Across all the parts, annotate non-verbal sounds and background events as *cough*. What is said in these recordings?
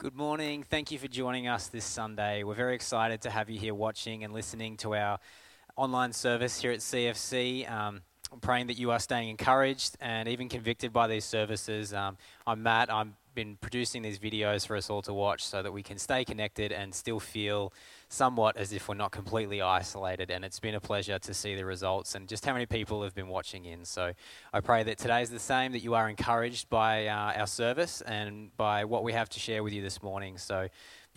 Good morning. Thank you for joining us this Sunday. We're very excited to have you here watching and listening to our online service here at CFC. Um, I'm praying that you are staying encouraged and even convicted by these services. Um, I'm Matt. I've been producing these videos for us all to watch so that we can stay connected and still feel somewhat as if we're not completely isolated. And it's been a pleasure to see the results and just how many people have been watching in. So I pray that today is the same, that you are encouraged by uh, our service and by what we have to share with you this morning. So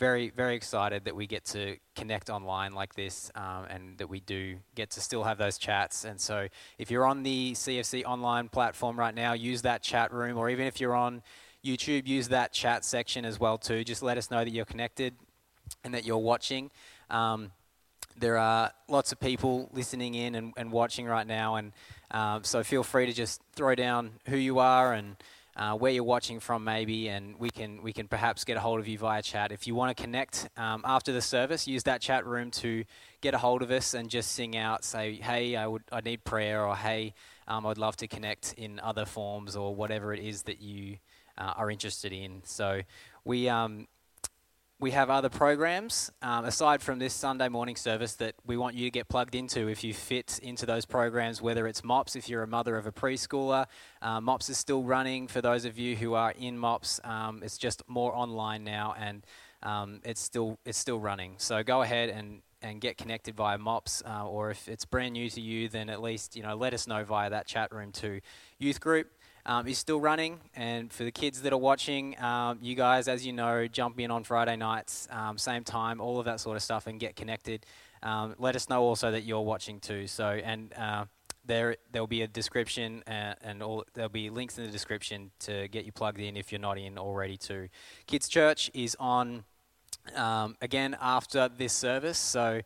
very, very excited that we get to connect online like this um, and that we do get to still have those chats. And so if you're on the CFC online platform right now, use that chat room, or even if you're on YouTube, use that chat section as well too. Just let us know that you're connected and that you're watching. Um, there are lots of people listening in and, and watching right now, and um, so feel free to just throw down who you are and uh, where you're watching from, maybe, and we can we can perhaps get a hold of you via chat. If you want to connect um, after the service, use that chat room to get a hold of us and just sing out, say, "Hey, I would I need prayer," or "Hey, um, I'd love to connect in other forms," or whatever it is that you uh, are interested in. So we um, we have other programs um, aside from this Sunday morning service that we want you to get plugged into if you fit into those programs, whether it's MOPS, if you're a mother of a preschooler. Uh, MOPS is still running for those of you who are in MOPS. Um, it's just more online now and um, it's, still, it's still running. So go ahead and, and get connected via MOPS, uh, or if it's brand new to you, then at least you know let us know via that chat room to youth group um, is still running. And for the kids that are watching, um, you guys, as you know, jump in on Friday nights, um, same time, all of that sort of stuff, and get connected. Um, let us know also that you're watching too. So, and uh, there there'll be a description uh, and all there'll be links in the description to get you plugged in if you're not in already too. Kids Church is on um, again after this service, so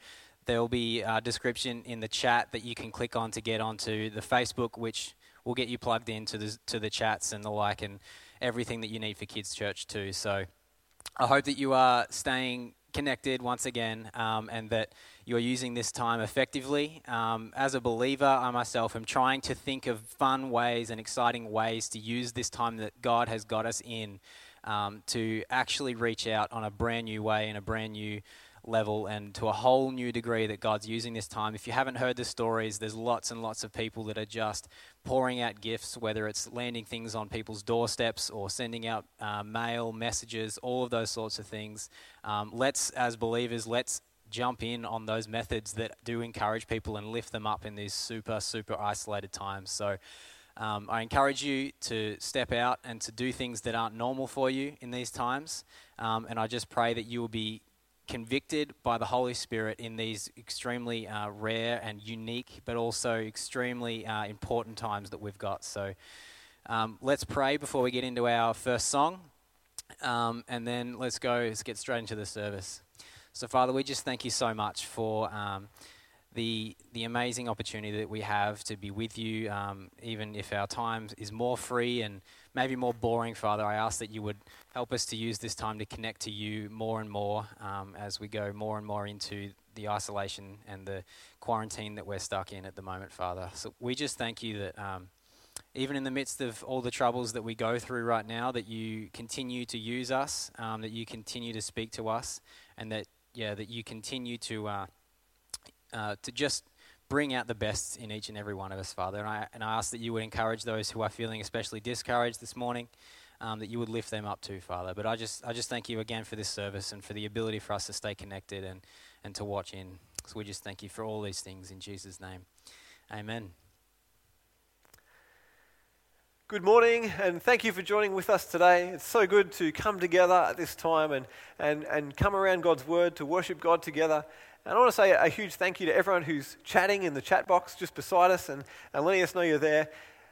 there'll be a description in the chat that you can click on to get onto the Facebook, which we'll get you plugged into the, to the chats and the like and everything that you need for Kids Church too. So I hope that you are staying connected once again um, and that you're using this time effectively. Um, as a believer, I myself am trying to think of fun ways and exciting ways to use this time that God has got us in um, to actually reach out on a brand new way in a brand new level and to a whole new degree that God's using this time. If you haven't heard the stories, there's lots and lots of people that are just pouring out gifts, whether it's landing things on people's doorsteps or sending out uh, mail, messages, all of those sorts of things. Um, let's, as believers, let's jump in on those methods that do encourage people and lift them up in these super, super isolated times. So, um, I encourage you to step out and to do things that aren't normal for you in these times. Um, and I just pray that you will be convicted by the Holy Spirit in these extremely uh, rare and unique, but also extremely uh, important times that we've got. So um, let's pray before we get into our first song, um, and then let's go, let's get straight into the service. So, Father, we just thank you so much for. Um, the, the amazing opportunity that we have to be with you, um, even if our time is more free and maybe more boring, Father, I ask that you would help us to use this time to connect to you more and more um, as we go more and more into the isolation and the quarantine that we're stuck in at the moment, Father. So we just thank you that um, even in the midst of all the troubles that we go through right now, that you continue to use us, um, that you continue to speak to us, and that yeah, that you continue to uh, uh, to just bring out the best in each and every one of us, Father. And I, and I ask that you would encourage those who are feeling especially discouraged this morning, um, that you would lift them up too, Father. But I just, I just thank you again for this service and for the ability for us to stay connected and, and to watch in. So we just thank you for all these things in Jesus' name. Amen. Good morning, and thank you for joining with us today. It's so good to come together at this time and, and, and come around God's Word to worship God together. And I want to say a huge thank you to everyone who's chatting in the chat box just beside us and, and letting us know you're there.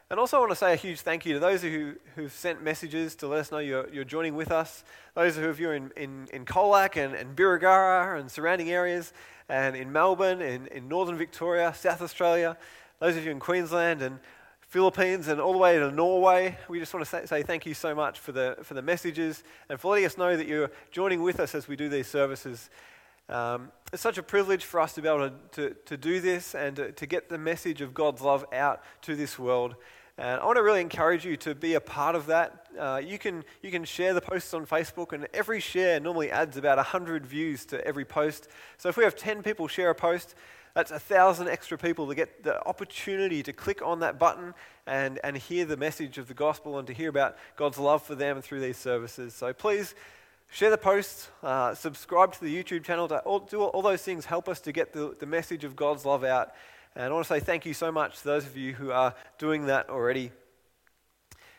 And also, I want to say a huge thank you to those who, who've sent messages to let us know you're, you're joining with us. Those of you in, in, in Colac and, and Birregurra and surrounding areas, and in Melbourne, in, in northern Victoria, South Australia. Those of you in Queensland and Philippines and all the way to Norway. We just want to say, say, thank you so much for the, for the messages and for letting us know that you're joining with us as we do these services. Um, it's such a privilege for us to be able to, to, to do this and to, to, get the message of God's love out to this world. And I want to really encourage you to be a part of that. Uh, you, can, you can share the posts on Facebook, and every share normally adds about 100 views to every post. So if we have 10 people share a post, that's a thousand extra people to get the opportunity to click on that button and, and hear the message of the gospel and to hear about God's love for them through these services. So please share the posts, uh, subscribe to the YouTube channel, to all, do all, all those things help us to get the, the message of God's love out. And I want to say thank you so much to those of you who are doing that already.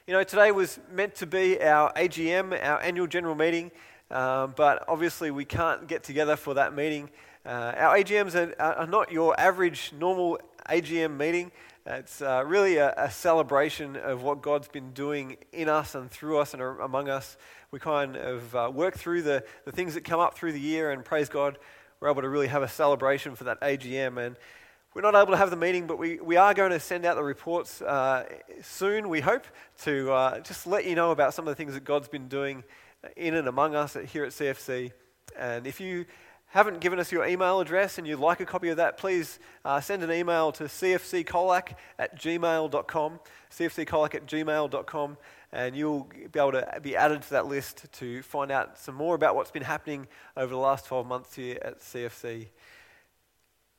You know, today was meant to be our AGM, our annual general meeting, um, but obviously we can't get together for that meeting. Uh, our AGMs are, are, not your average normal AGM meeting. It's uh, really a, a, celebration of what God's been doing in us and through us and among us. We kind of uh, work through the, the things that come up through the year, and praise God, we're able to really have a celebration for that AGM. And we're not able to have the meeting, but we, we are going to send out the reports uh, soon, we hope, to uh, just let you know about some of the things that God's been doing in and among us here at CFC. And if you haven't given us your email address and you'd like a copy of that, please uh, send an email to cfccolac at gmail.com, cfccolac at gmail.com, and you'll be able to be added to that list to find out some more about what's been happening over the last 12 months here at CFC.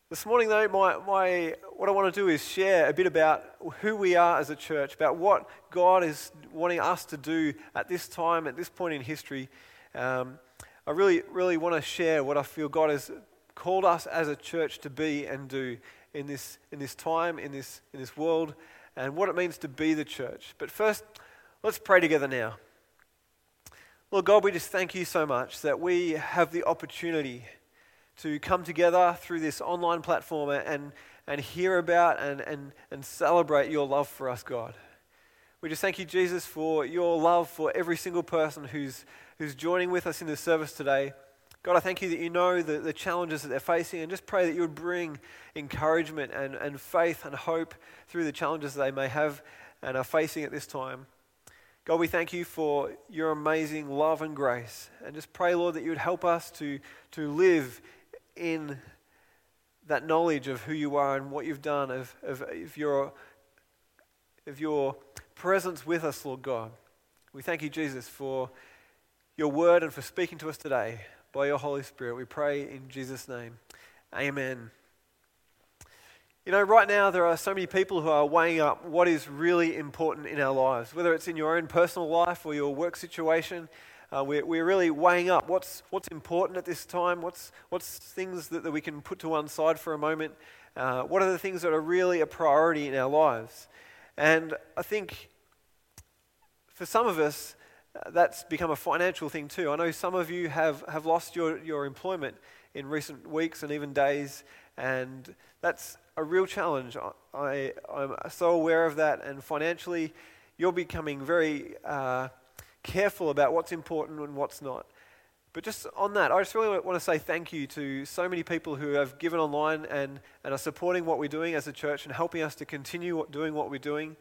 This morning, though, my, my, what I want to do is share a bit about who we are as a church, about what God is wanting us to do at this time, at this point in history. Um, I really, really want to share what I feel God has called us as a church to be and do in this, in this time, in this, in this world, and what it means to be the church. But first, let's pray together now. Lord God, we just thank you so much that we have the opportunity to come together through this online platform and, and hear about and, and, and celebrate your love for us, God. We just thank you, Jesus, for your love for every single person who's who's joining with us in this service today. God, I thank you that you know the, the challenges that they're facing and just pray that you would bring encouragement and, and faith and hope through the challenges they may have and are facing at this time. God, we thank you for your amazing love and grace. And just pray, Lord, that you would help us to, to live in that knowledge of who you are and what you've done, of, of, of, your, of your presence with us, Lord God. We thank you, Jesus, for your word and for speaking to us today by your Holy Spirit. We pray in Jesus' name. Amen. You know, right now there are so many people who are weighing up what is really important in our lives, whether it's in your own personal life or your work situation. Uh, we're, we're really weighing up what's, what's important at this time, what's, what's things that, that we can put to one side for a moment, uh, what are the things that are really a priority in our lives. And I think for some of us, that's become a financial thing too. I know some of you have, have lost your, your employment in recent weeks and even days, and that's a real challenge. I, I'm so aware of that, and financially, you're becoming very uh, careful about what's important and what's not. But just on that, I just really want to say thank you to so many people who have given online and, and are supporting what we're doing as a church and helping us to continue doing what we're doing.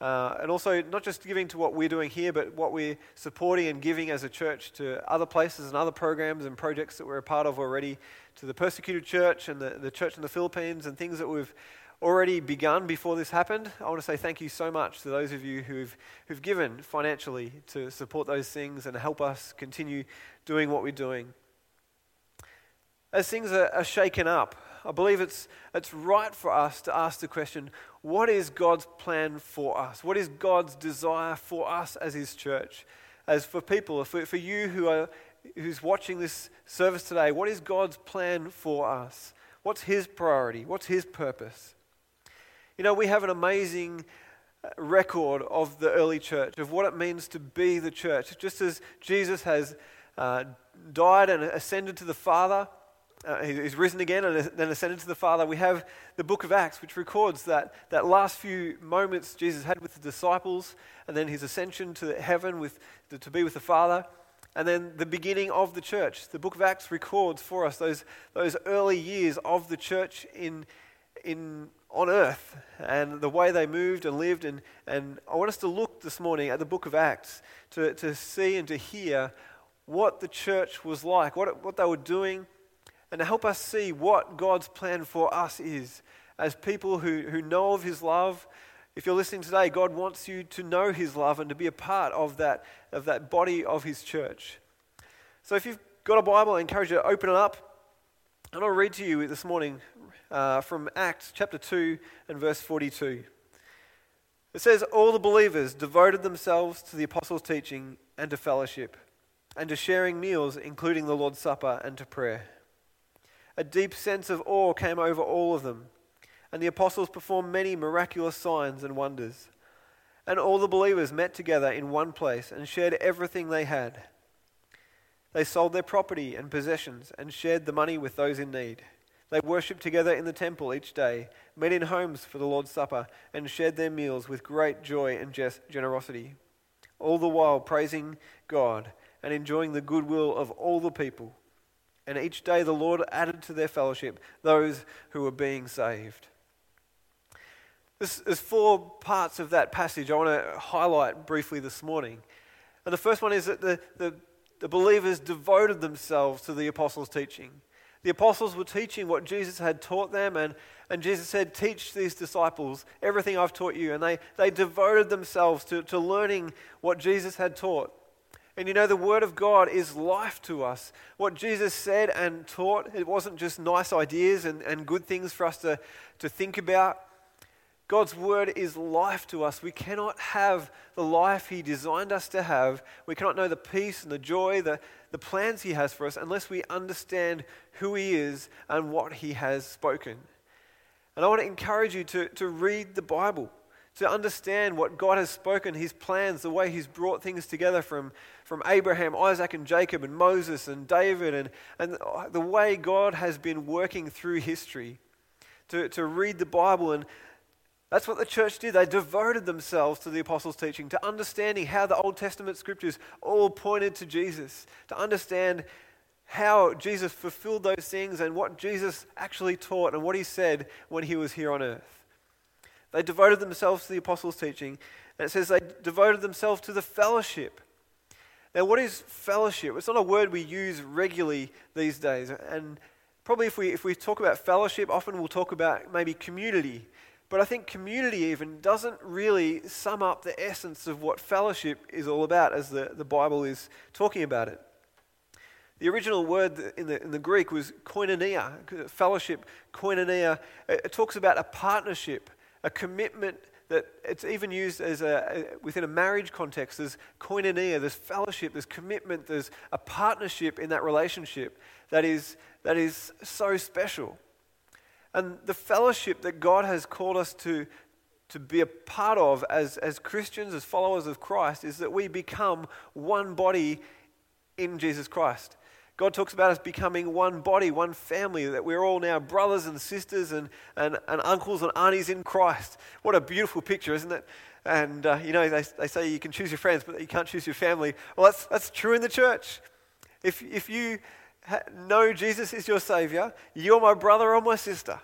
Uh, and also, not just giving to what we're doing here, but what we're supporting and giving as a church to other places and other programs and projects that we're a part of already, to the persecuted church and the, the church in the Philippines and things that we've already begun before this happened. I want to say thank you so much to those of you who've, who've given financially to support those things and help us continue doing what we're doing. As things are, are shaken up, I believe it's, it's right for us to ask the question what is God's plan for us? What is God's desire for us as His church? As for people, for, for you who are who's watching this service today, what is God's plan for us? What's His priority? What's His purpose? You know, we have an amazing uh, record of the early church, of what it means to be the church. Just as Jesus has uh, died and ascended to the Father, uh, he's risen again and then ascended to the Father. We have the book of Acts, which records that, that last few moments Jesus had with the disciples, and then his ascension to heaven with, to, to be with the Father, and then the beginning of the church. The book of Acts records for us those, those early years of the church in, in, on earth and the way they moved and lived. And, and I want us to look this morning at the book of Acts to, to see and to hear what the church was like, what, what they were doing and to help us see what God's plan for us is as people who, who know of His love, If you're listening today, God wants you to know His love and to be a part of that, of that body of His church. So if you've got a Bible, I encourage you to open it up. And I'll read to you this morning uh, from Acts chapter 2 and verse 42. It says, All the believers devoted themselves to the apostles' teaching and to fellowship, and to sharing meals, including the Lord's Supper, and to prayer. A deep sense of awe came over all of them and the apostles performed many miraculous signs and wonders. And all the believers met together in one place and shared everything they had. They sold their property and possessions and shared the money with those in need. They worshipped together in the temple each day, met in homes for the Lord's Supper, and shared their meals with great joy and generosity, all the while praising God and enjoying the goodwill of all the people. And each day the Lord added to their fellowship those who were being saved. There's, there's four parts of that passage I want to highlight briefly this morning. And the first one is that the, the, the believers devoted themselves to the apostles' teaching. The apostles were teaching what Jesus had taught them, and, and Jesus said, Teach these disciples everything I've taught you. And they, they devoted themselves to, to learning what Jesus had taught. And you know, the Word of God is life to us. What Jesus said and taught, it wasn't just nice ideas and, and good things for us to, to think about. God's word is life to us. We cannot have the life He designed us to have. We cannot know the peace and the joy, the, the plans He has for us, unless we understand who He is and what He has spoken. And I want to encourage you to, to read the Bible, to understand what God has spoken, His plans, the way He's brought things together from, from Abraham, Isaac, and Jacob, and Moses, and David, and, and the way God has been working through history. To, to read the Bible and that's what the church did. They devoted themselves to the apostles' teaching, to understanding how the Old Testament scriptures all pointed to Jesus, to understand how Jesus fulfilled those things and what Jesus actually taught and what he said when he was here on earth. They devoted themselves to the apostles' teaching, and it says they devoted themselves to the fellowship. Now, what is fellowship? It's not a word we use regularly these days. And probably if we, if we talk about fellowship, often we'll talk about maybe community but I think community even doesn't really sum up the essence of what fellowship is all about as the, the Bible is talking about it. The original word in the, in the Greek was koinonia, fellowship, koinonia. It, it talks about a partnership, a commitment that it's even used as a, within a marriage context. There's koinonia, there's fellowship, there's commitment, there's a partnership in that relationship that is, that is so special. And the fellowship that God has called us to, to be a part of as, as Christians, as followers of Christ, is that we become one body in Jesus Christ. God talks about us becoming one body, one family, that we're all now brothers and sisters and, and, and uncles and aunties in Christ. What a beautiful picture, isn't it? And, uh, you know, they, they say you can choose your friends, but you can't choose your family. Well, that's, that's true in the church. If, if you know Jesus is your Savior, you're my brother or my sister.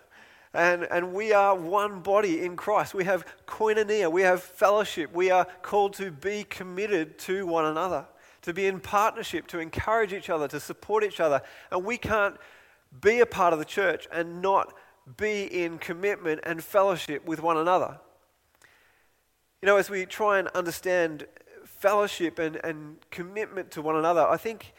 And, and we are one body in Christ. We have koinonia, we have fellowship. We are called to be committed to one another, to be in partnership, to encourage each other, to support each other. And we can't be a part of the church and not be in commitment and fellowship with one another. You know, as we try and understand fellowship and, and commitment to one another, I think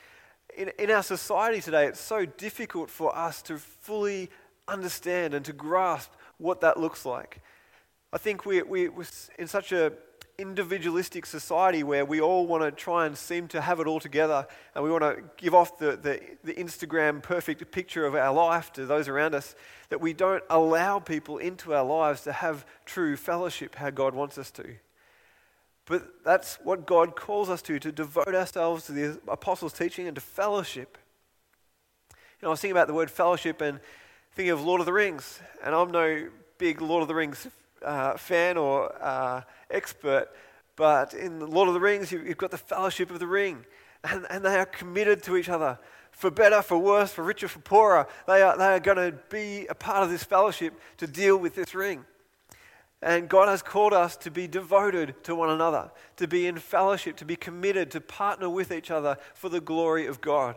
in, in our society today, it's so difficult for us to fully understand and to grasp what that looks like. I think we, we, we're in such a individualistic society where we all want to try and seem to have it all together and we want to give off the, the, the, Instagram perfect picture of our life to those around us, that we don't allow people into our lives to have true fellowship how God wants us to. But that's what God calls us to, to devote ourselves to the apostles' teaching and to fellowship. You know, I was thinking about the word fellowship and thinking of Lord of the Rings, and I'm no big Lord of the Rings uh, fan or uh, expert, but in the Lord of the Rings, you've got the Fellowship of the Ring, and, and they are committed to each other. For better, for worse, for richer, for poorer, they are, they are going to be a part of this fellowship to deal with this ring. And God has called us to be devoted to one another, to be in fellowship, to be committed, to partner with each other for the glory of God.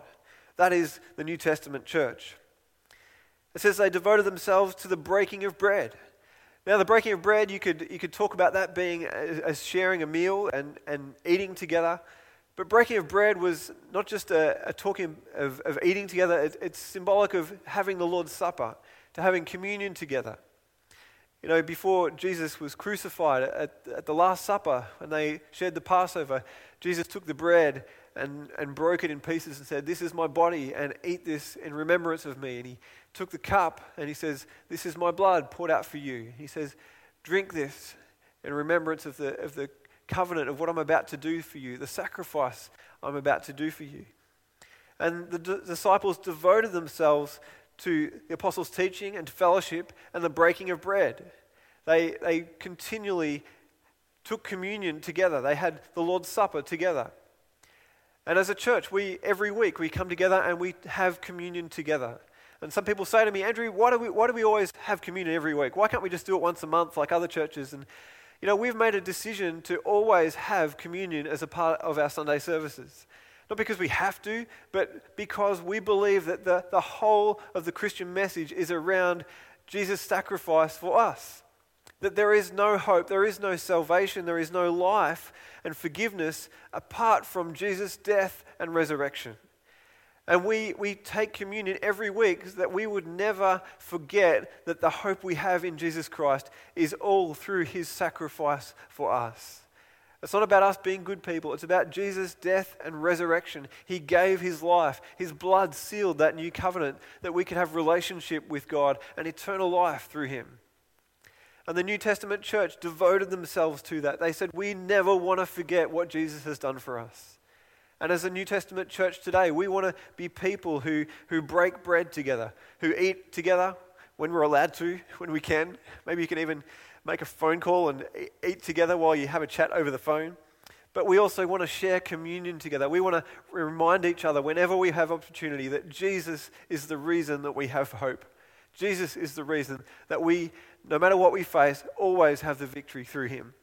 That is the New Testament church. It says they devoted themselves to the breaking of bread. Now, the breaking of bread, you could, you could talk about that being as, sharing a meal and, and eating together. But breaking of bread was not just a, a talking of, of eating together, it, it's symbolic of having the Lord's Supper, to having communion together. You know, before Jesus was crucified at, at the Last Supper, when they shared the Passover, Jesus took the bread and, and broke it in pieces and said, This is my body, and eat this in remembrance of me. And he took the cup and he says, This is my blood poured out for you. He says, Drink this in remembrance of the, of the covenant of what I'm about to do for you, the sacrifice I'm about to do for you. And the d- disciples devoted themselves to the apostles' teaching and fellowship and the breaking of bread. They, they continually took communion together, they had the Lord's Supper together. And as a church, we every week we come together and we have communion together. And some people say to me, Andrew, why do we, why do we always have communion every week? Why can't we just do it once a month like other churches? And you know, we've made a decision to always have communion as a part of our Sunday services. Not because we have to, but because we believe that the, the whole of the Christian message is around Jesus' sacrifice for us. That there is no hope, there is no salvation, there is no life and forgiveness apart from Jesus' death and resurrection. And we, we take communion every week so that we would never forget that the hope we have in Jesus Christ is all through his sacrifice for us. It's not about us being good people. It's about Jesus' death and resurrection. He gave his life. His blood sealed that new covenant that we could have relationship with God and eternal life through him. And the New Testament church devoted themselves to that. They said, We never want to forget what Jesus has done for us. And as a New Testament church today, we want to be people who, who break bread together, who eat together when we're allowed to, *laughs* when we can. Maybe you can even make a phone call and eat together while you have a chat over the phone. But we also want to share communion together. We want to remind each other whenever we have opportunity that Jesus is the reason that we have hope. Jesus is the reason that we, no matter what we face, always have the victory through him.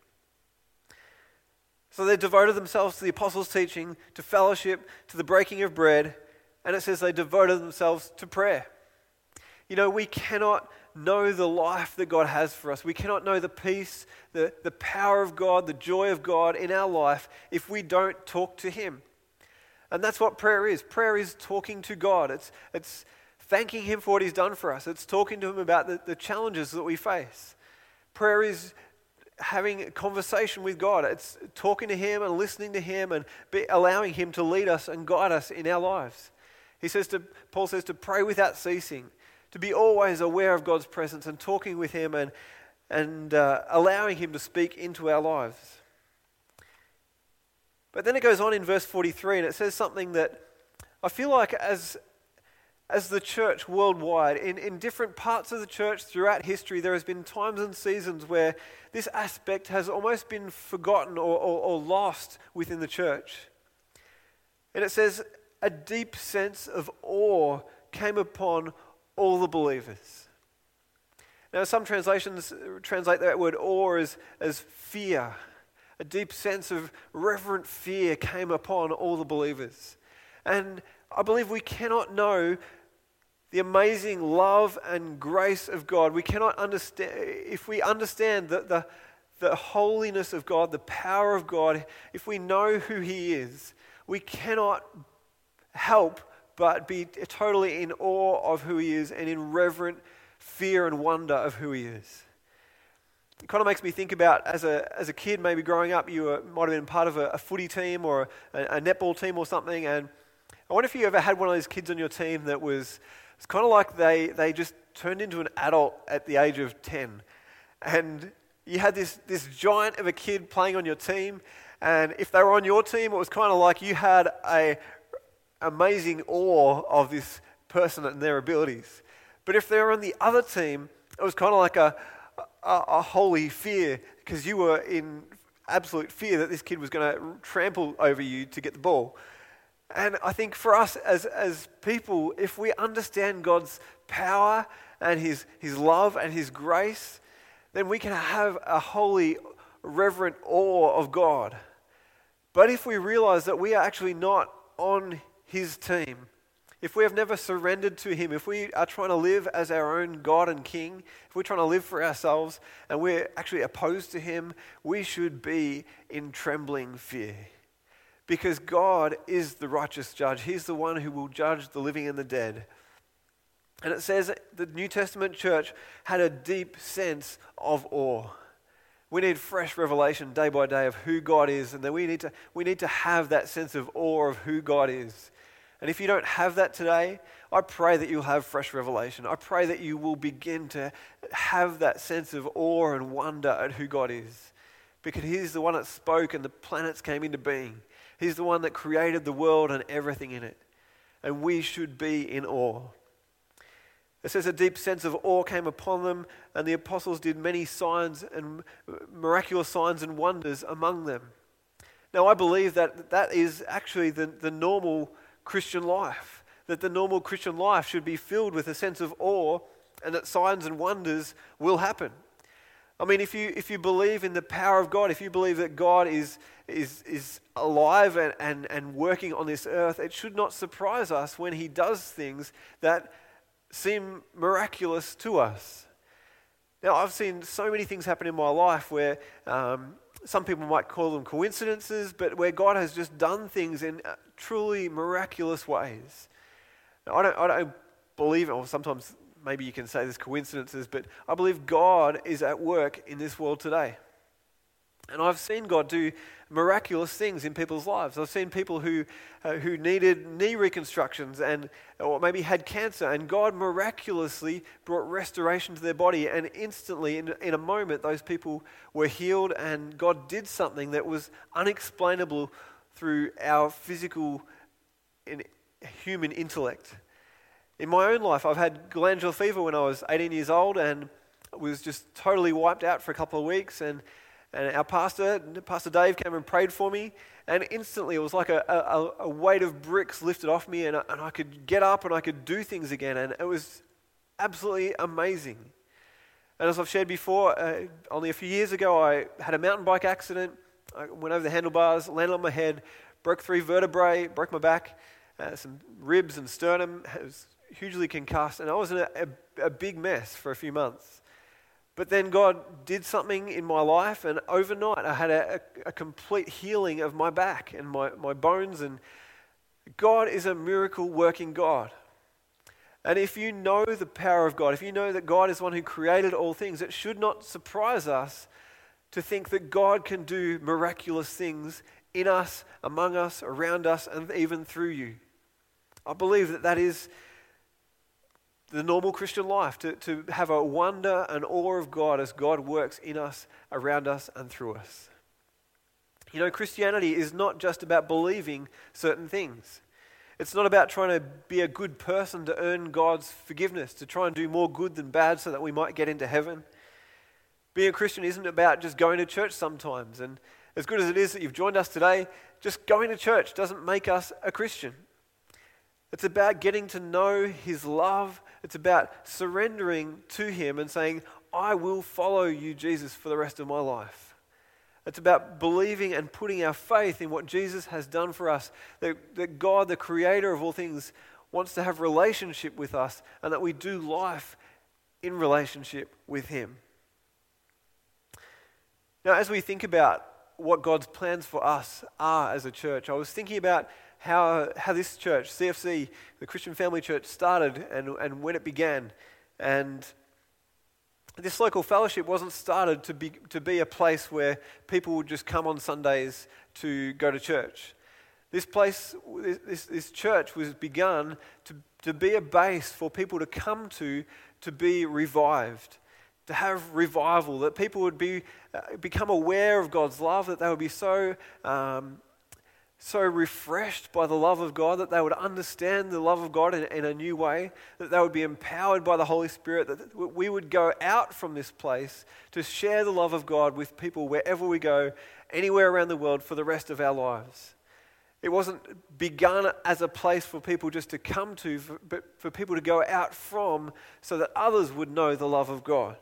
So they devoted themselves to the apostles' teaching, to fellowship, to the breaking of bread, and it says they devoted themselves to prayer. You know, we cannot know the life that God has for us. We cannot know the peace, the, the power of God, the joy of God in our life if we don't talk to Him. And that's what prayer is. Prayer is talking to God, it's, it's thanking Him for what He's done for us, it's talking to Him about the, the challenges that we face. Prayer is having a conversation with God. It's talking to Him and listening to Him and be, allowing Him to lead us and guide us in our lives. He says to Paul says to pray without ceasing, to be always aware of God's presence and talking with Him and and uh, allowing Him to speak into our lives. But then it goes on in verse 43 and it says something that I feel like as as the church worldwide, in, in different parts of the church throughout history, there has been times and seasons where this aspect has almost been forgotten or, or, or lost within the church. And it says, a deep sense of awe came upon all the believers. Now, some translations translate that word awe as, as fear. A deep sense of reverent fear came upon all the believers. And I believe we cannot know the amazing love and grace of God. We cannot understand, if we understand the, the, the holiness of God, the power of God, if we know who He is, we cannot help but be totally in awe of who He is and in reverent fear and wonder of who He is. It kind of makes me think about as a, as a kid, maybe growing up, you were, might have been part of a, a footy team or a, a netball team or something. And I wonder if you ever had one of those kids on your team that was it's kind of like they, they just turned into an adult at the age of 10. And you had this, this giant of a kid playing on your team. And if they were on your team, it was kind of like you had a amazing awe of this person and their abilities. But if they were on the other team, it was kind of like a, a, a holy fear because you were in absolute fear that this kid was going to trample over you to get the ball. And I think for us as, as people, if we understand God's power and his, his love and His grace, then we can have a holy, reverent awe of God. But if we realize that we are actually not on His team, if we have never surrendered to Him, if we are trying to live as our own God and King, if we're trying to live for ourselves and we're actually opposed to Him, we should be in trembling fear. Because God is the righteous judge. He's the one who will judge the living and the dead. And it says the New Testament church had a deep sense of awe. We need fresh revelation day by day of who God is, and then we need to, we need to have that sense of awe of who God is. And if you don't have that today, I pray that you'll have fresh revelation. I pray that you will begin to have that sense of awe and wonder at who God is. Because He's the one that spoke and the planets came into being. He's the one that created the world and everything in it. And we should be in awe. It says a deep sense of awe came upon them, and the apostles did many signs and miraculous signs and wonders among them. Now, I believe that that is actually the, the normal Christian life. That the normal Christian life should be filled with a sense of awe and that signs and wonders will happen. I mean, if you, if you believe in the power of God, if you believe that God is, is, is alive and, and, and working on this earth, it should not surprise us when He does things that seem miraculous to us. Now, I've seen so many things happen in my life where um, some people might call them coincidences, but where God has just done things in uh, truly miraculous ways. Now, I don't, I don't believe, or sometimes maybe you can say there's coincidences, but I believe God is at work in this world today. And I've seen God do miraculous things in people's lives. I've seen people who, uh, who needed knee reconstructions and, or maybe had cancer, and God miraculously brought restoration to their body. And instantly, in, in a moment, those people were healed, and God did something that was unexplainable through our physical and human intellect. In my own life, I've had glandular fever when I was 18 years old and was just totally wiped out for a couple of weeks. And and our pastor, Pastor Dave, came and prayed for me. And instantly, it was like a, a, a weight of bricks lifted off me, and I, and I could get up and I could do things again. And it was absolutely amazing. And as I've shared before, uh, only a few years ago, I had a mountain bike accident. I went over the handlebars, landed on my head, broke three vertebrae, broke my back, uh, some ribs and sternum. I was hugely concussed, and I was in a, a, a big mess for a few months. But then God did something in my life, and overnight I had a, a, a, complete healing of my back and my, my bones. And God is a miracle working God. And if you know the power of God, if you know that God is one who created all things, it should not surprise us to think that God can do miraculous things in us, among us, around us, and even through you. I believe that that is the normal Christian life, to, to have a wonder and awe of God as God works in us, around us, and through us. You know, Christianity is not just about believing certain things. It's not about trying to be a good person to earn God's forgiveness, to try and do more good than bad so that we might get into heaven. Being a Christian isn't about just going to church sometimes. And as good as it is that you've joined us today, just going to church doesn't make us a Christian. It's about getting to know His love it's about surrendering to Him and saying, I will follow you, Jesus, for the rest of my life. It's about believing and putting our faith in what Jesus has done for us. That, that God, the creator of all things, wants to have relationship with us and that we do life in relationship with Him. Now, as we think about what God's plans for us are as a church, I was thinking about how, how this church, CFC, the Christian Family Church, started and, and when it began. And this local fellowship wasn't started to be, to be a place where people would just come on Sundays to go to church. This place, this, this church was begun to, to be a base for people to come to, to be revived, to have revival, that people would be, uh, become aware of God's love, that they would be so um, so refreshed by the love of God that they would understand the love of God in, in, a new way, that they would be empowered by the Holy Spirit, that we would go out from this place to share the love of God with people wherever we go, anywhere around the world for the rest of our lives. It wasn't begun as a place for people just to come to, but for people to go out from so that others would know the love of God.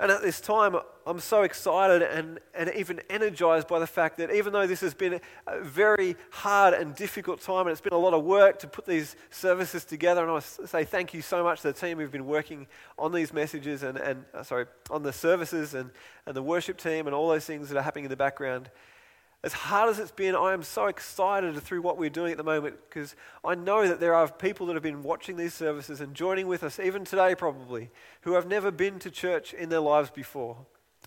And at this time, I'm so excited and, and even energized by the fact that even though this has been a very hard and difficult time, and it's been a lot of work to put these services together, and I say thank you so much to the team who've been working on these messages and, and uh, sorry, on the services and, and the worship team and all those things that are happening in the background as hard as it's been, I am so excited through what we're doing at the moment because I know that there are people that have been watching these services and joining with us, even today probably, who have never been to church in their lives before.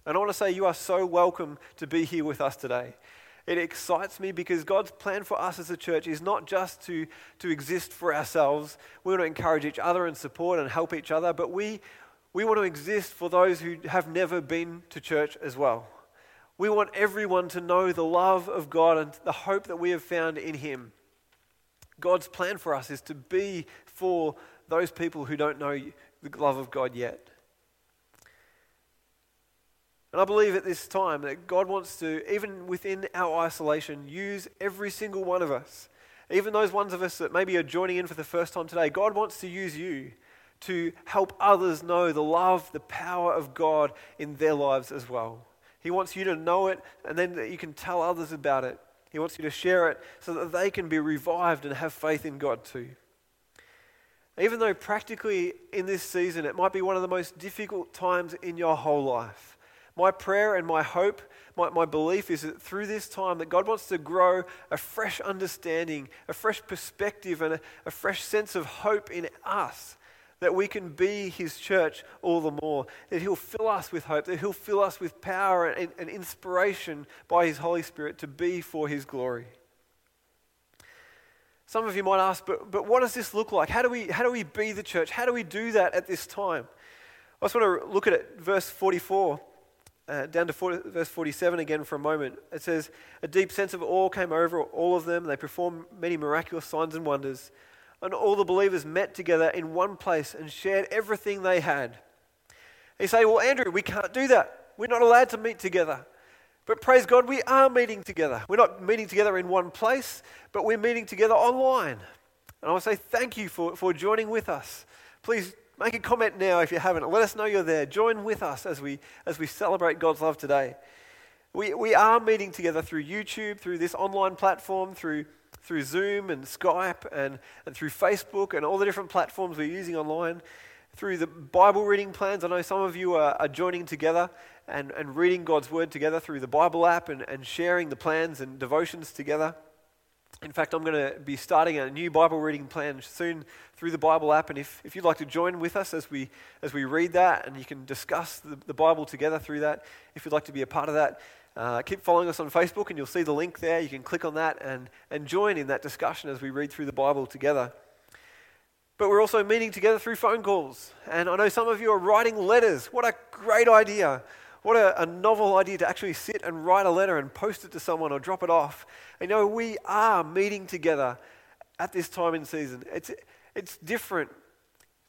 And I want to say you are so welcome to be here with us today. It excites me because God's plan for us as a church is not just to, to exist for ourselves. We want to encourage each other and support and help each other, but we, we want to exist for those who have never been to church as well. We want everyone to know the love of God and the hope that we have found in Him. God's plan for us is to be for those people who don't know the love of God yet. And I believe at this time that God wants to, even within our isolation, use every single one of us. Even those ones of us that maybe are joining in for the first time today, God wants to use you to help others know the love, the power of God in their lives as well. He wants you to know it and then you can tell others about it. He wants you to share it so that they can be revived and have faith in God too. Even though practically in this season it might be one of the most difficult times in your whole life, my prayer and my hope, my, my belief is that through this time that God wants to grow a fresh understanding, a fresh perspective, and a, a fresh sense of hope in us that we can be his church all the more, that he'll fill us with hope, that he'll fill us with power and, and inspiration by his Holy Spirit to be for his glory. Some of you might ask, but, but what does this look like? How do, we, how do we be the church? How do we do that at this time? I just want to look at it, verse 44, uh, down to 40, verse 47 again for a moment. It says, A deep sense of awe came over all of them. They performed many miraculous signs and wonders and all the believers met together in one place and shared everything they had. You say, Well, Andrew, we can't do that. We're not allowed to meet together. But praise God, we are meeting together. We're not meeting together in one place, but we're meeting together online. And I want to say thank you for, for joining with us. Please make a comment now if you haven't. Let us know you're there. Join with us as we, as we celebrate God's love today. We, we are meeting together through YouTube, through this online platform, through through Zoom and Skype and, and through Facebook and all the different platforms we're using online, through the Bible reading plans. I know some of you are, are joining together and, and reading God's Word together through the Bible app and, and sharing the plans and devotions together. In fact, I'm going to be starting a new Bible reading plan soon through the Bible app. And if, if you'd like to join with us as we, as we read that and you can discuss the, the Bible together through that, if you'd like to be a part of that, uh, keep following us on Facebook, and you'll see the link there. You can click on that and, and join in that discussion as we read through the Bible together. But we're also meeting together through phone calls. And I know some of you are writing letters. What a great idea! What a, a, novel idea to actually sit and write a letter and post it to someone or drop it off. And you know, we are meeting together at this time in season. It's, it's different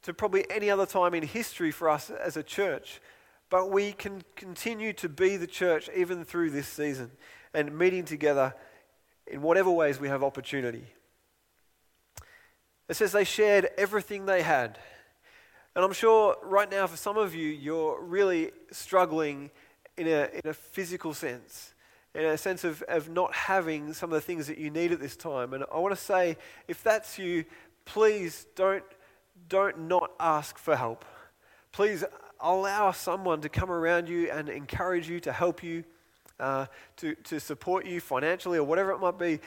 to probably any other time in history for us as a church. But we can continue to be the church even through this season and meeting together in whatever ways we have opportunity. It says they shared everything they had. And I'm sure right now, for some of you, you're really struggling in a, in a physical sense, in a sense of, of not having some of the things that you need at this time. And I want to say, if that's you, please don't, don't not ask for help. Please allow someone to come around you and encourage you, to help you, uh, to, to support you financially or whatever it might be.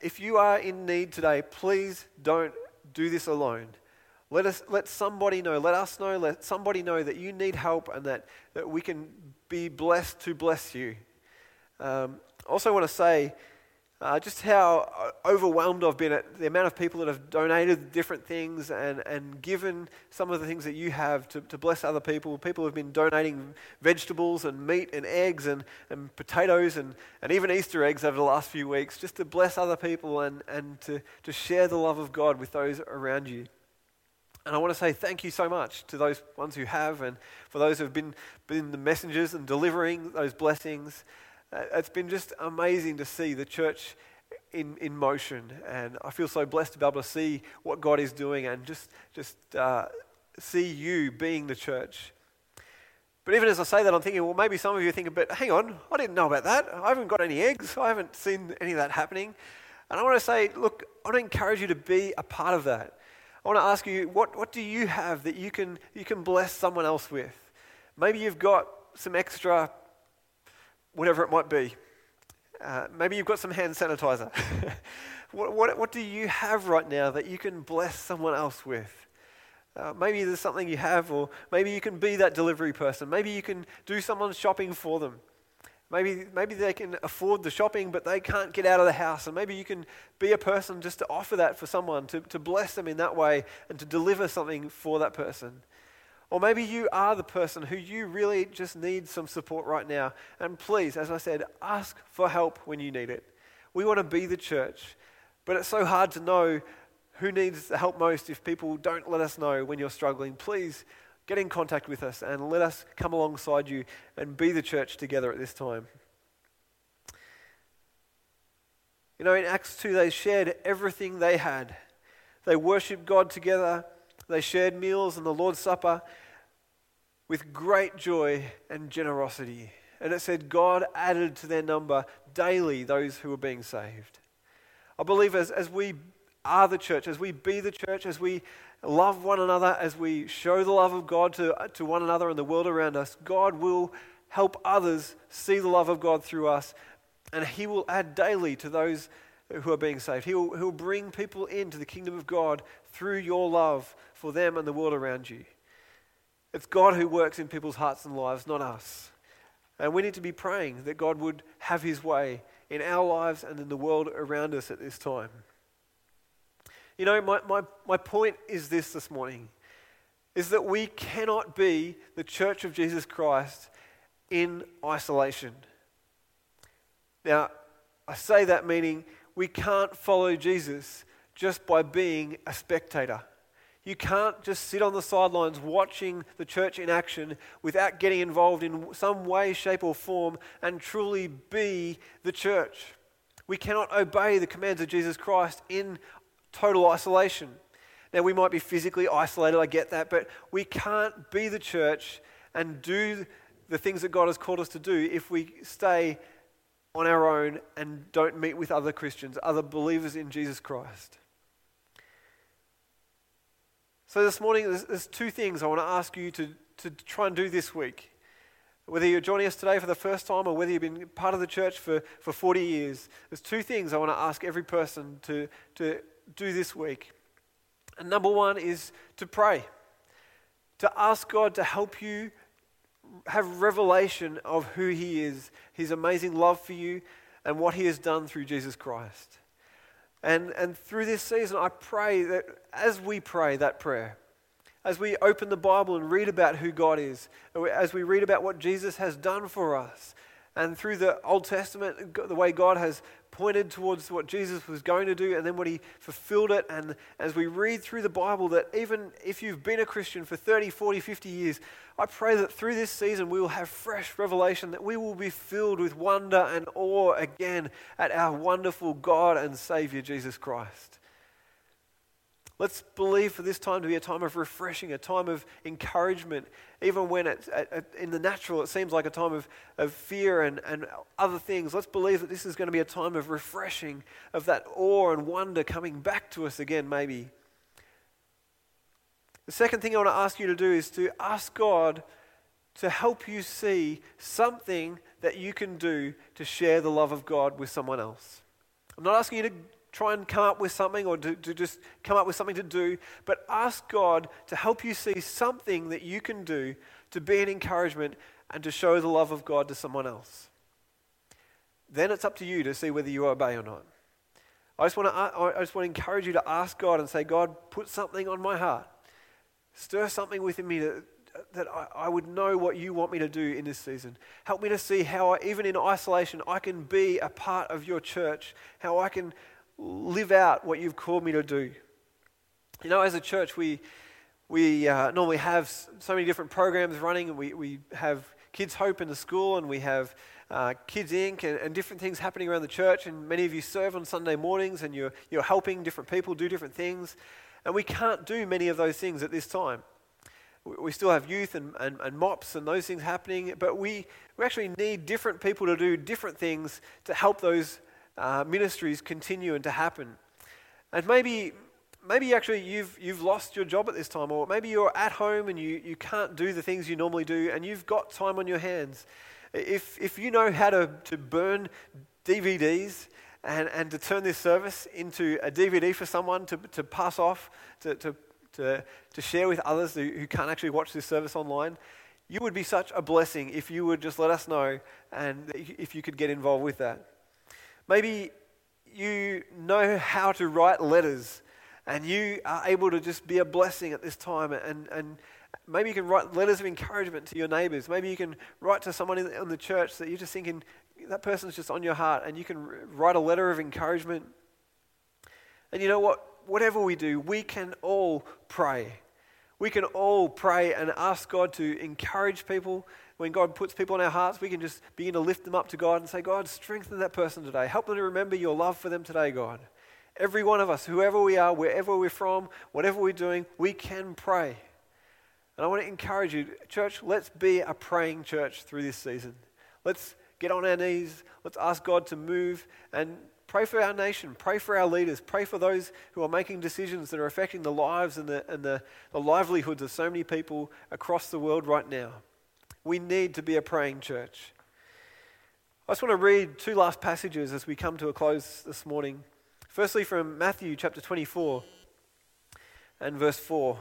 If you are in need today, please don't do this alone. Let, us, let somebody know, let us know, let somebody know that you need help and that, that we can be blessed to bless you. Um, also, want to say, uh, just how uh, overwhelmed I've been at the amount of people that have donated different things and, and given some of the things that you have to, to bless other people. People have been donating vegetables and meat and eggs and, and potatoes and, and even Easter eggs over the last few weeks just to bless other people and, and to, to share the love of God with those around you. And I want to say thank you so much to those ones who have and for those who have been, been the messengers and delivering those blessings. Uh, it's been just amazing to see the church in, in motion. And I feel so blessed to be able to see what God is doing and just, just uh, see you being the church. But even as I say that, I'm thinking, well, maybe some of you are thinking, but hang on, I didn't know about that. I haven't got any eggs. I haven't seen any of that happening. And I want to say, look, I want to encourage you to be a part of that. I want to ask you, what, what do you have that you can, you can bless someone else with? Maybe you've got some extra, whatever it might be. Uh, maybe you've got some hand sanitizer. *laughs* what, what, what do you have right now that you can bless someone else with? Uh, maybe there's something you have, or maybe you can be that delivery person. Maybe you can do someone's shopping for them. Maybe, maybe they can afford the shopping, but they can't get out of the house. And maybe you can be a person just to offer that for someone, to, to bless them in that way, and to deliver something for that person. Or maybe you are the person who you really just need some support right now. And please, as I said, ask for help when you need it. We want to be the church, but it's so hard to know who needs the help most if people don't let us know when you're struggling. Please get in contact with us and let us come alongside you and be the church together at this time. You know, in Acts 2, they shared everything they had. They worshipped God together, they shared meals and the Lord's Supper with great joy and generosity. And it said, God added to their number daily those who were being saved. I believe as, as we are the church, as we be the church, as we love one another, as we show the love of God to, to one another and the world around us, God will help others see the love of God through us, and He will add daily to those who are being saved. He will, he will bring people into the kingdom of God through your love for them and the world around you. It's God who works in people's hearts and lives, not us. And we need to be praying that God would have His way in our lives and in the world around us at this time. You know, my, my, my point is this this morning is that we cannot be the church of Jesus Christ in isolation. Now, I say that meaning we can't follow Jesus just by being a spectator. You can't just sit on the sidelines watching the church in action without getting involved in some way, shape, or form and truly be the church. We cannot obey the commands of Jesus Christ in total isolation. Now, we might be physically isolated, I get that, but we can't be the church and do the things that God has called us to do if we stay on our own and don't meet with other Christians, other believers in Jesus Christ. So, this morning, there's, there's two things I want to ask you to, to try and do this week. Whether you're joining us today for the first time or whether you've been part of the church for, for 40 years, there's two things I want to ask every person to, to do this week. And number one is to pray, to ask God to help you have revelation of who He is, His amazing love for you, and what He has done through Jesus Christ. And, and through this season, I pray that as we pray that prayer, as we open the Bible and read about who God is, as we read about what Jesus has done for us, and through the Old Testament, the way God has pointed towards what Jesus was going to do and then what he fulfilled it. And as we read through the Bible, that even if you've been a Christian for 30, 40, 50 years, I pray that through this season we will have fresh revelation, that we will be filled with wonder and awe again at our wonderful God and Savior, Jesus Christ. Let's believe for this time to be a time of refreshing, a time of encouragement, even when it's, in the natural it seems like a time of, of fear and, and other things. Let's believe that this is going to be a time of refreshing, of that awe and wonder coming back to us again, maybe. The second thing I want to ask you to do is to ask God to help you see something that you can do to share the love of God with someone else. I'm not asking you to try and come up with something or to, to, just come up with something to do, but ask God to help you see something that you can do to be an encouragement and to show the love of God to someone else. Then it's up to you to see whether you obey or not. I just want to, I just want to encourage you to ask God and say, God, put something on my heart. Stir something within me that, that I, I would know what you want me to do in this season. Help me to see how, I, even in isolation, I can be a part of your church, how I can live out what you've called me to do. You know, as a church, we, we uh, normally have so many different programs running, and we, we have Kids Hope in the school, and we have uh, Kids Inc., and, and, different things happening around the church. And many of you serve on Sunday mornings, and you're, you're helping different people do different things. And we can't do many of those things at this time. we still have youth and, and, and MOPS and those things happening, but we, we actually need different people to do different things to help those uh, ministries continue and to happen. And maybe, maybe actually you've, you've lost your job at this time, or maybe you're at home and you, you can't do the things you normally do, and you've got time on your hands. If, if you know how to, to burn DVDs and, and to turn this service into a DVD for someone to, to pass off, to, to, to, to share with others who, who can't actually watch this service online, you would be such a blessing if you would just let us know and if you could get involved with that. Maybe you know how to write letters and you are able to just be a blessing at this time and, and maybe you can write letters of encouragement to your neighbors. Maybe you can write to someone in, in the church that you're just thinking that person's just on your heart and you can write a letter of encouragement. And you know what? Whatever we do, we can all pray. We can all pray and ask God to encourage people. When God puts people in our hearts, we can just begin to lift them up to God and say, God, strengthen that person today. Help them to remember your love for them today, God. Every one of us, whoever we are, wherever we're from, whatever we're doing, we can pray. And I want to encourage you, church, let's be a praying church through this season. Let's get on our knees. Let's ask God to move and pray for our nation, pray for our leaders, pray for those who are making decisions that are affecting the lives and the, and the, the livelihoods of so many people across the world right now. We need to be a praying church. I just want to read two last passages as we come to a close this morning. Firstly, from Matthew chapter 24 and verse 4.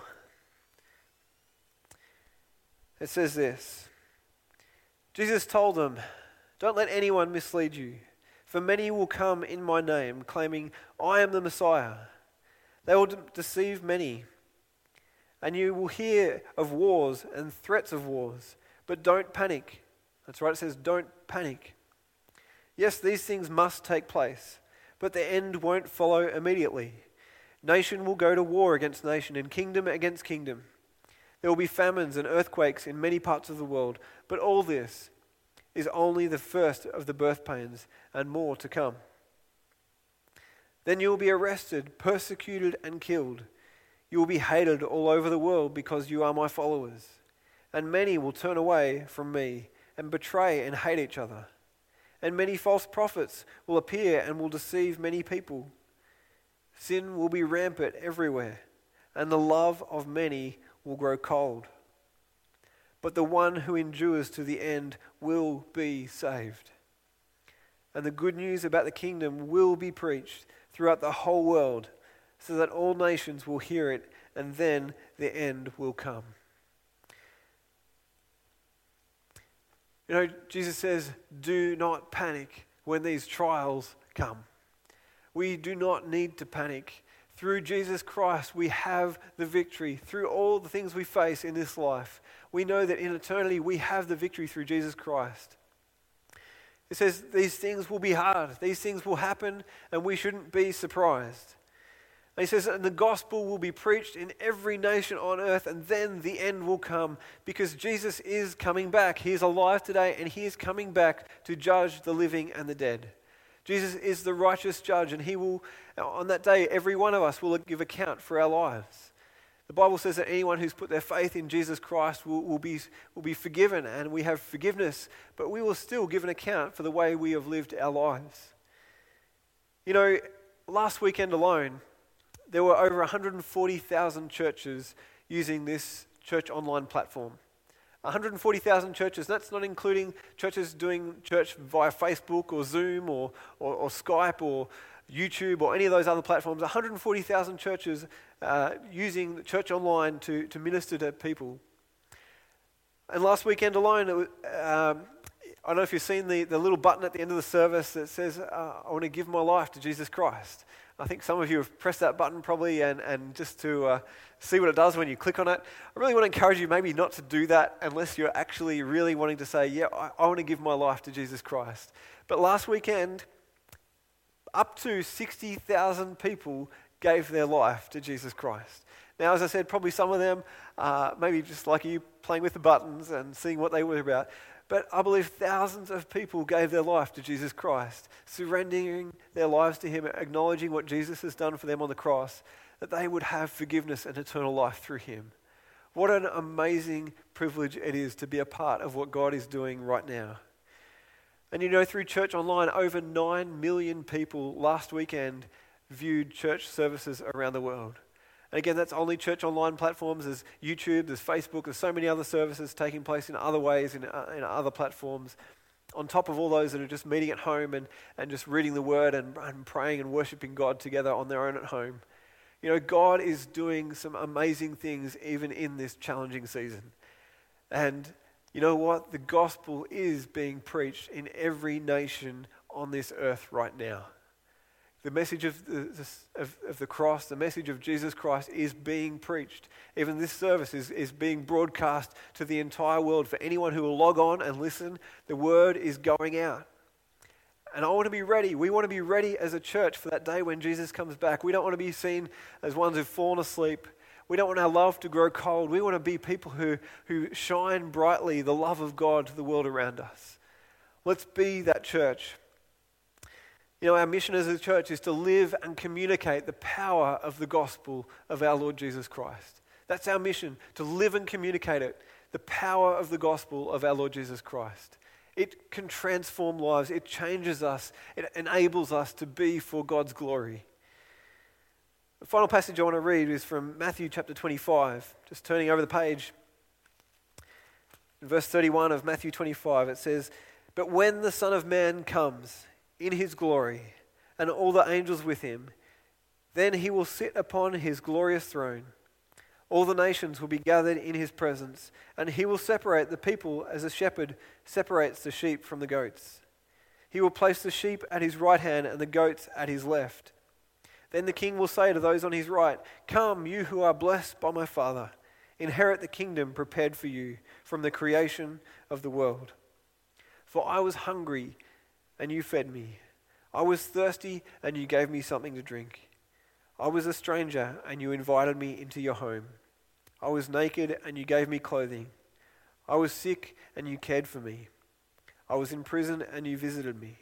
It says this Jesus told them, don't let anyone mislead you, for many will come in my name, claiming, I am the Messiah. They will de- deceive many. And you will hear of wars and threats of wars, but don't panic. That's right, it says, don't panic. Yes, these things must take place, but the end won't follow immediately. Nation will go to war against nation, and kingdom against kingdom. There will be famines and earthquakes in many parts of the world, but all this is only the first of the birth pains, and more to come. Then you will be arrested, persecuted, and killed. You will be hated all over the world because you are my followers. And many will turn away from me and betray and hate each other. And many false prophets will appear and will deceive many people. Sin will be rampant everywhere, and the love of many will grow cold but the one who endures to the end will be saved. And the good news about the kingdom will be preached throughout the whole world so that all nations will hear it, and then the end will come. You know, Jesus says, do not panic when these trials come. We do not need to panic. Through Jesus Christ, we have the victory. Through all the things we face in this life, we know that in eternity we have the victory through Jesus Christ. It says these things will be hard, these things will happen, and we shouldn't be surprised. He says, and the gospel will be preached in every nation on earth, and then the end will come because Jesus is coming back. He is alive today, and he is coming back to judge the living and the dead. Jesus is the righteous judge, and he will, on that day, every one of us will give account for our lives. The Bible says that anyone who's put their faith in Jesus Christ will, will, be, will be forgiven, and we have forgiveness, but we will still give an account for the way we have lived our lives. You know, last weekend alone, there were over 140,000 churches using this church online platform. 140,000 churches. That's not including churches doing church via Facebook or Zoom or, or, or Skype or YouTube or any of those other platforms. 140,000 churches uh, using church online to, to minister to people. And last weekend alone, was, um, I don't know if you've seen the, the little button at the end of the service that says, uh, I want to give my life to Jesus Christ. I think some of you have pressed that button probably, and, and just to uh, see what it does when you click on it. I really want to encourage you maybe not to do that unless you're actually really wanting to say, Yeah, I, I want to give my life to Jesus Christ. But last weekend, up to 60,000 people gave their life to Jesus Christ. Now, as I said, probably some of them, uh, maybe just like you, playing with the buttons and seeing what they were about. But I believe thousands of people gave their life to Jesus Christ, surrendering their lives to Him, acknowledging what Jesus has done for them on the cross, that they would have forgiveness and eternal life through Him. What an amazing privilege it is to be a part of what God is doing right now. And you know, through Church Online, over 9 million people last weekend viewed church services around the world. And again, that's only church online platforms. There's YouTube, there's Facebook, there's so many other services taking place in other ways, in, uh, in other platforms. On top of all those that are just meeting at home and, and just reading the word and, and praying and worshiping God together on their own at home. You know, God is doing some amazing things even in this challenging season. And you know what? The gospel is being preached in every nation on this earth right now. The message of the, of, of, the cross, the message of Jesus Christ is being preached. Even this service is, is being broadcast to the entire world. For anyone who will log on and listen, the word is going out. And I want to be ready. We want to be ready as a church for that day when Jesus comes back. We don't want to be seen as ones who've fallen asleep. We don't want our love to grow cold. We want to be people who, who shine brightly the love of God to the world around us. Let's be that church. You know, our mission as a church is to live and communicate the power of the gospel of our Lord Jesus Christ. That's our mission, to live and communicate it, the power of the gospel of our Lord Jesus Christ. It can transform lives, it changes us, it enables us to be for God's glory. The final passage I want to read is from Matthew chapter 25. Just turning over the page. In verse 31 of Matthew 25, it says, But when the Son of Man comes in his glory, and all the angels with him, then he will sit upon his glorious throne. All the nations will be gathered in his presence, and he will separate the people as a shepherd separates the sheep from the goats. He will place the sheep at his right hand and the goats at his left. Then the king will say to those on his right, Come, you who are blessed by my Father, inherit the kingdom prepared for you from the creation of the world. For I was hungry, and you fed me. I was thirsty, and you gave me something to drink. I was a stranger, and you invited me into your home. I was naked, and you gave me clothing. I was sick, and you cared for me. I was in prison, and you visited me.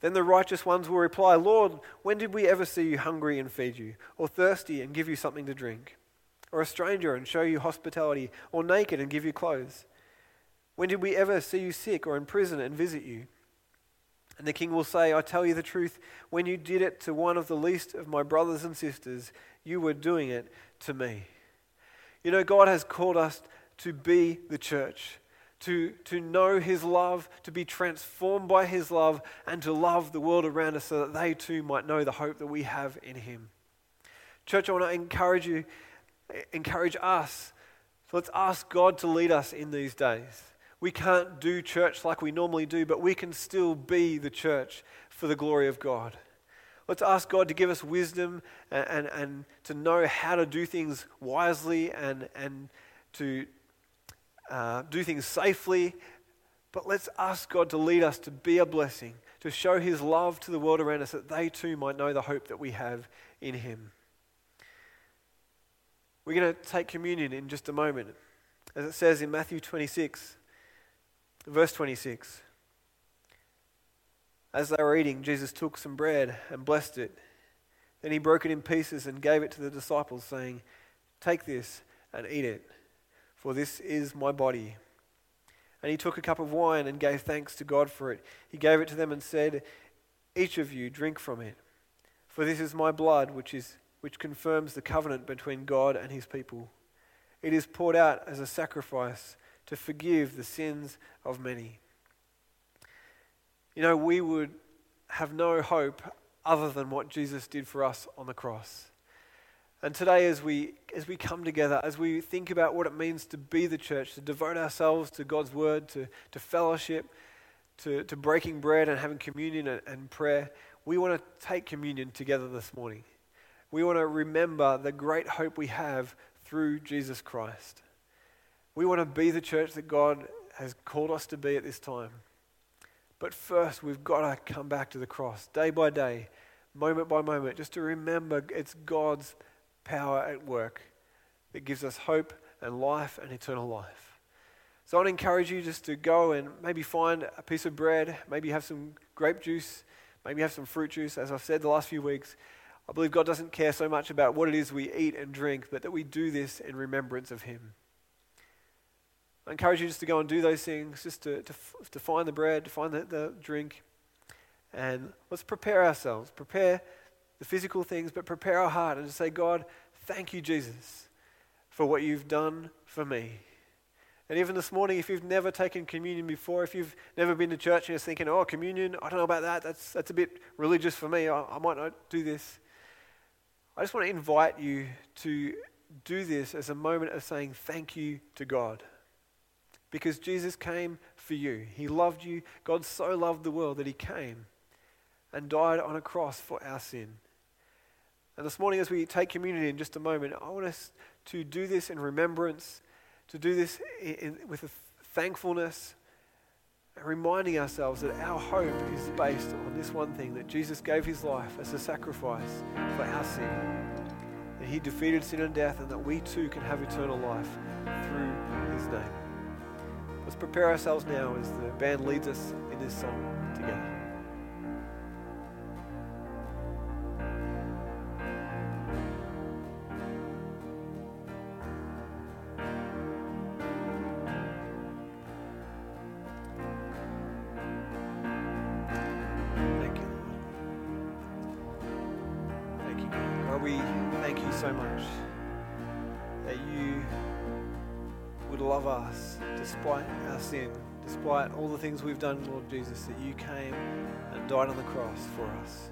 Then the righteous ones will reply, Lord, when did we ever see you hungry and feed you, or thirsty and give you something to drink, or a stranger and show you hospitality, or naked and give you clothes? When did we ever see you sick or in prison and visit you? And the king will say, I tell you the truth, when you did it to one of the least of my brothers and sisters, you were doing it to me. You know, God has called us to be the church to, to know His love, to be transformed by His love, and to love the world around us so that they too might know the hope that we have in Him. Church, I want to encourage you, encourage us. So let's ask God to lead us in these days. We can't do church like we normally do, but we can still be the church for the glory of God. Let's ask God to give us wisdom and, and, and to know how to do things wisely and, and to, uh, do things safely, but let's ask God to lead us to be a blessing, to show His love to the world around us, that they too might know the hope that we have in Him. We're going to take communion in just a moment. As it says in Matthew 26, verse 26. As they were eating, Jesus took some bread and blessed it. Then he broke it in pieces and gave it to the disciples, saying, Take this and eat it for this is my body. And he took a cup of wine and gave thanks to God for it. He gave it to them and said, Each of you drink from it, for this is my blood, which, is, which confirms the covenant between God and his people. It is poured out as a sacrifice to forgive the sins of many. You know, we would have no hope other than what Jesus did for us on the cross. And today, as we, as we come together, as we think about what it means to be the church, to devote ourselves to God's word, to, to fellowship, to, to breaking bread and having communion and, and prayer, we want to take communion together this morning. We want to remember the great hope we have through Jesus Christ. We want to be the church that God has called us to be at this time. But first, we've got to come back to the cross day by day, moment by moment, just to remember it's God's power at work that gives us hope and life and eternal life. So I'd encourage you just to go and maybe find a piece of bread, maybe have some grape juice, maybe have some fruit juice. As I've said the last few weeks, I believe God doesn't care so much about what it is we eat and drink, but that we do this in remembrance of Him. I encourage you just to go and do those things, just to, to, to find the bread, to find the, the drink. And let's prepare ourselves, prepare the physical things, but prepare our heart and to say, God, thank you, Jesus, for what you've done for me. And even this morning, if you've never taken communion before, if you've never been to church and you're thinking, oh, communion, I don't know about that, that's, that's a bit religious for me, I, I might not do this. I just want to invite you to do this as a moment of saying thank you to God. Because Jesus came for you. He loved you. God so loved the world that He came and died on a cross for our sin. And this morning, as we take communion in just a moment, I want us to do this in remembrance, to do this in, in, with a thankfulness, and reminding ourselves that our hope is based on this one thing that Jesus gave his life as a sacrifice for our sin. That he defeated sin and death, and that we too can have eternal life through his name. Let's prepare ourselves now as the band leads us in this song together. Things we've done, Lord Jesus, that you came and died on the cross for us.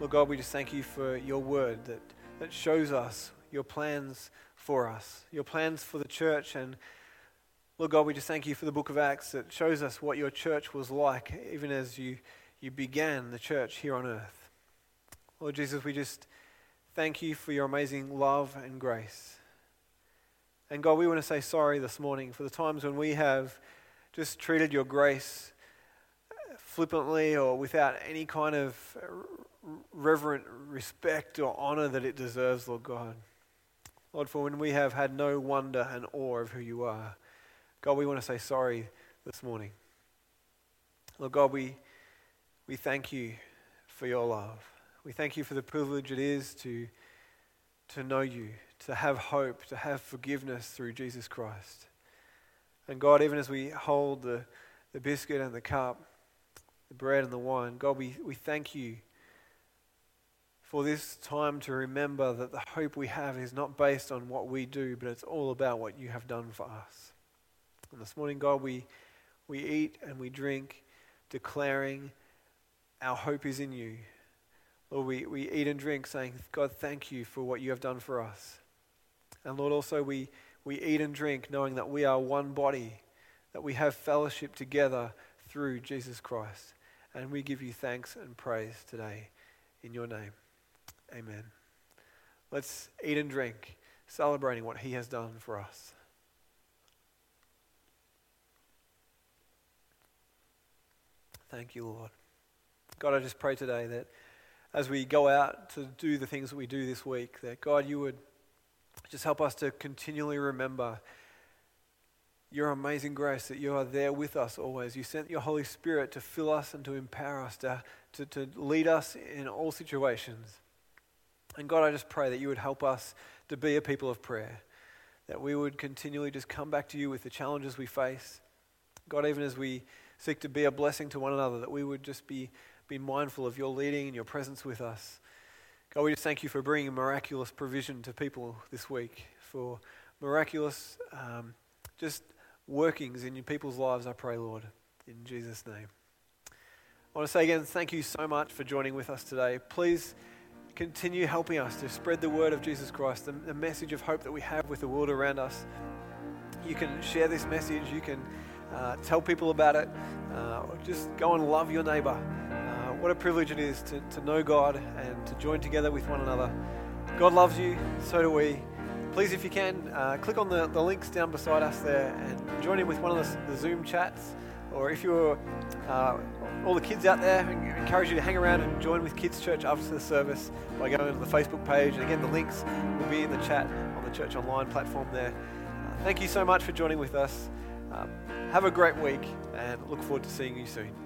Lord God, we just thank you for your word that, that shows us your plans for us, your plans for the church. And Lord God, we just thank you for the book of Acts that shows us what your church was like, even as you, you began the church here on earth. Lord Jesus, we just thank you for your amazing love and grace. And God, we want to say sorry this morning for the times when we have just treated your grace flippantly or without any kind of reverent respect or honor that it deserves, Lord God. Lord, for when we have had no wonder and awe of who you are, God, we want to say sorry this morning. Lord God, we, we thank you for your love. We thank you for the privilege it is to, to know you, to have hope, to have forgiveness through Jesus Christ. And God, even as we hold the, the biscuit and the cup, the bread and the wine, God, we, we thank you for this time to remember that the hope we have is not based on what we do, but it's all about what you have done for us. And this morning, God, we, we eat and we drink, declaring our hope is in you. Lord, we, we eat and drink saying, God, thank you for what you have done for us. And Lord, also we, we eat and drink knowing that we are one body, that we have fellowship together through Jesus Christ. And we give you thanks and praise today in your name. Amen. Let's eat and drink, celebrating what he has done for us. Thank you, Lord. God, I just pray today that as we go out to do the things that we do this week, that God, you would just help us to continually remember your amazing grace, that you are there with us always. You sent your Holy Spirit to fill us and to empower us, to, to, to lead us in all situations. And God, I just pray that you would help us to be a people of prayer, that we would continually just come back to you with the challenges we face. God, even as we seek to be a blessing to one another, that we would just be, be mindful of your leading and your presence with us. God, we just thank you for bringing miraculous provision to people this week, for miraculous um, just workings in people's lives, I pray, Lord, in Jesus' name. I want to say again, thank you so much for joining with us today. Please continue helping us to spread the word of Jesus Christ, the, the message of hope that we have with the world around us. You can share this message, you can uh, tell people about it, uh, just go and love your neighbor. What a privilege it is to, to know God and to join together with one another. God loves you, so do we. Please, if you can, uh, click on the, the links down beside us there and join in with one of the, the Zoom chats. Or if you're uh, all the kids out there, I encourage you to hang around and join with Kids Church after the service by going to the Facebook page. And again, the links will be in the chat on the Church Online platform there. Uh, thank you so much for joining with us. Um, have a great week and look forward to seeing you soon.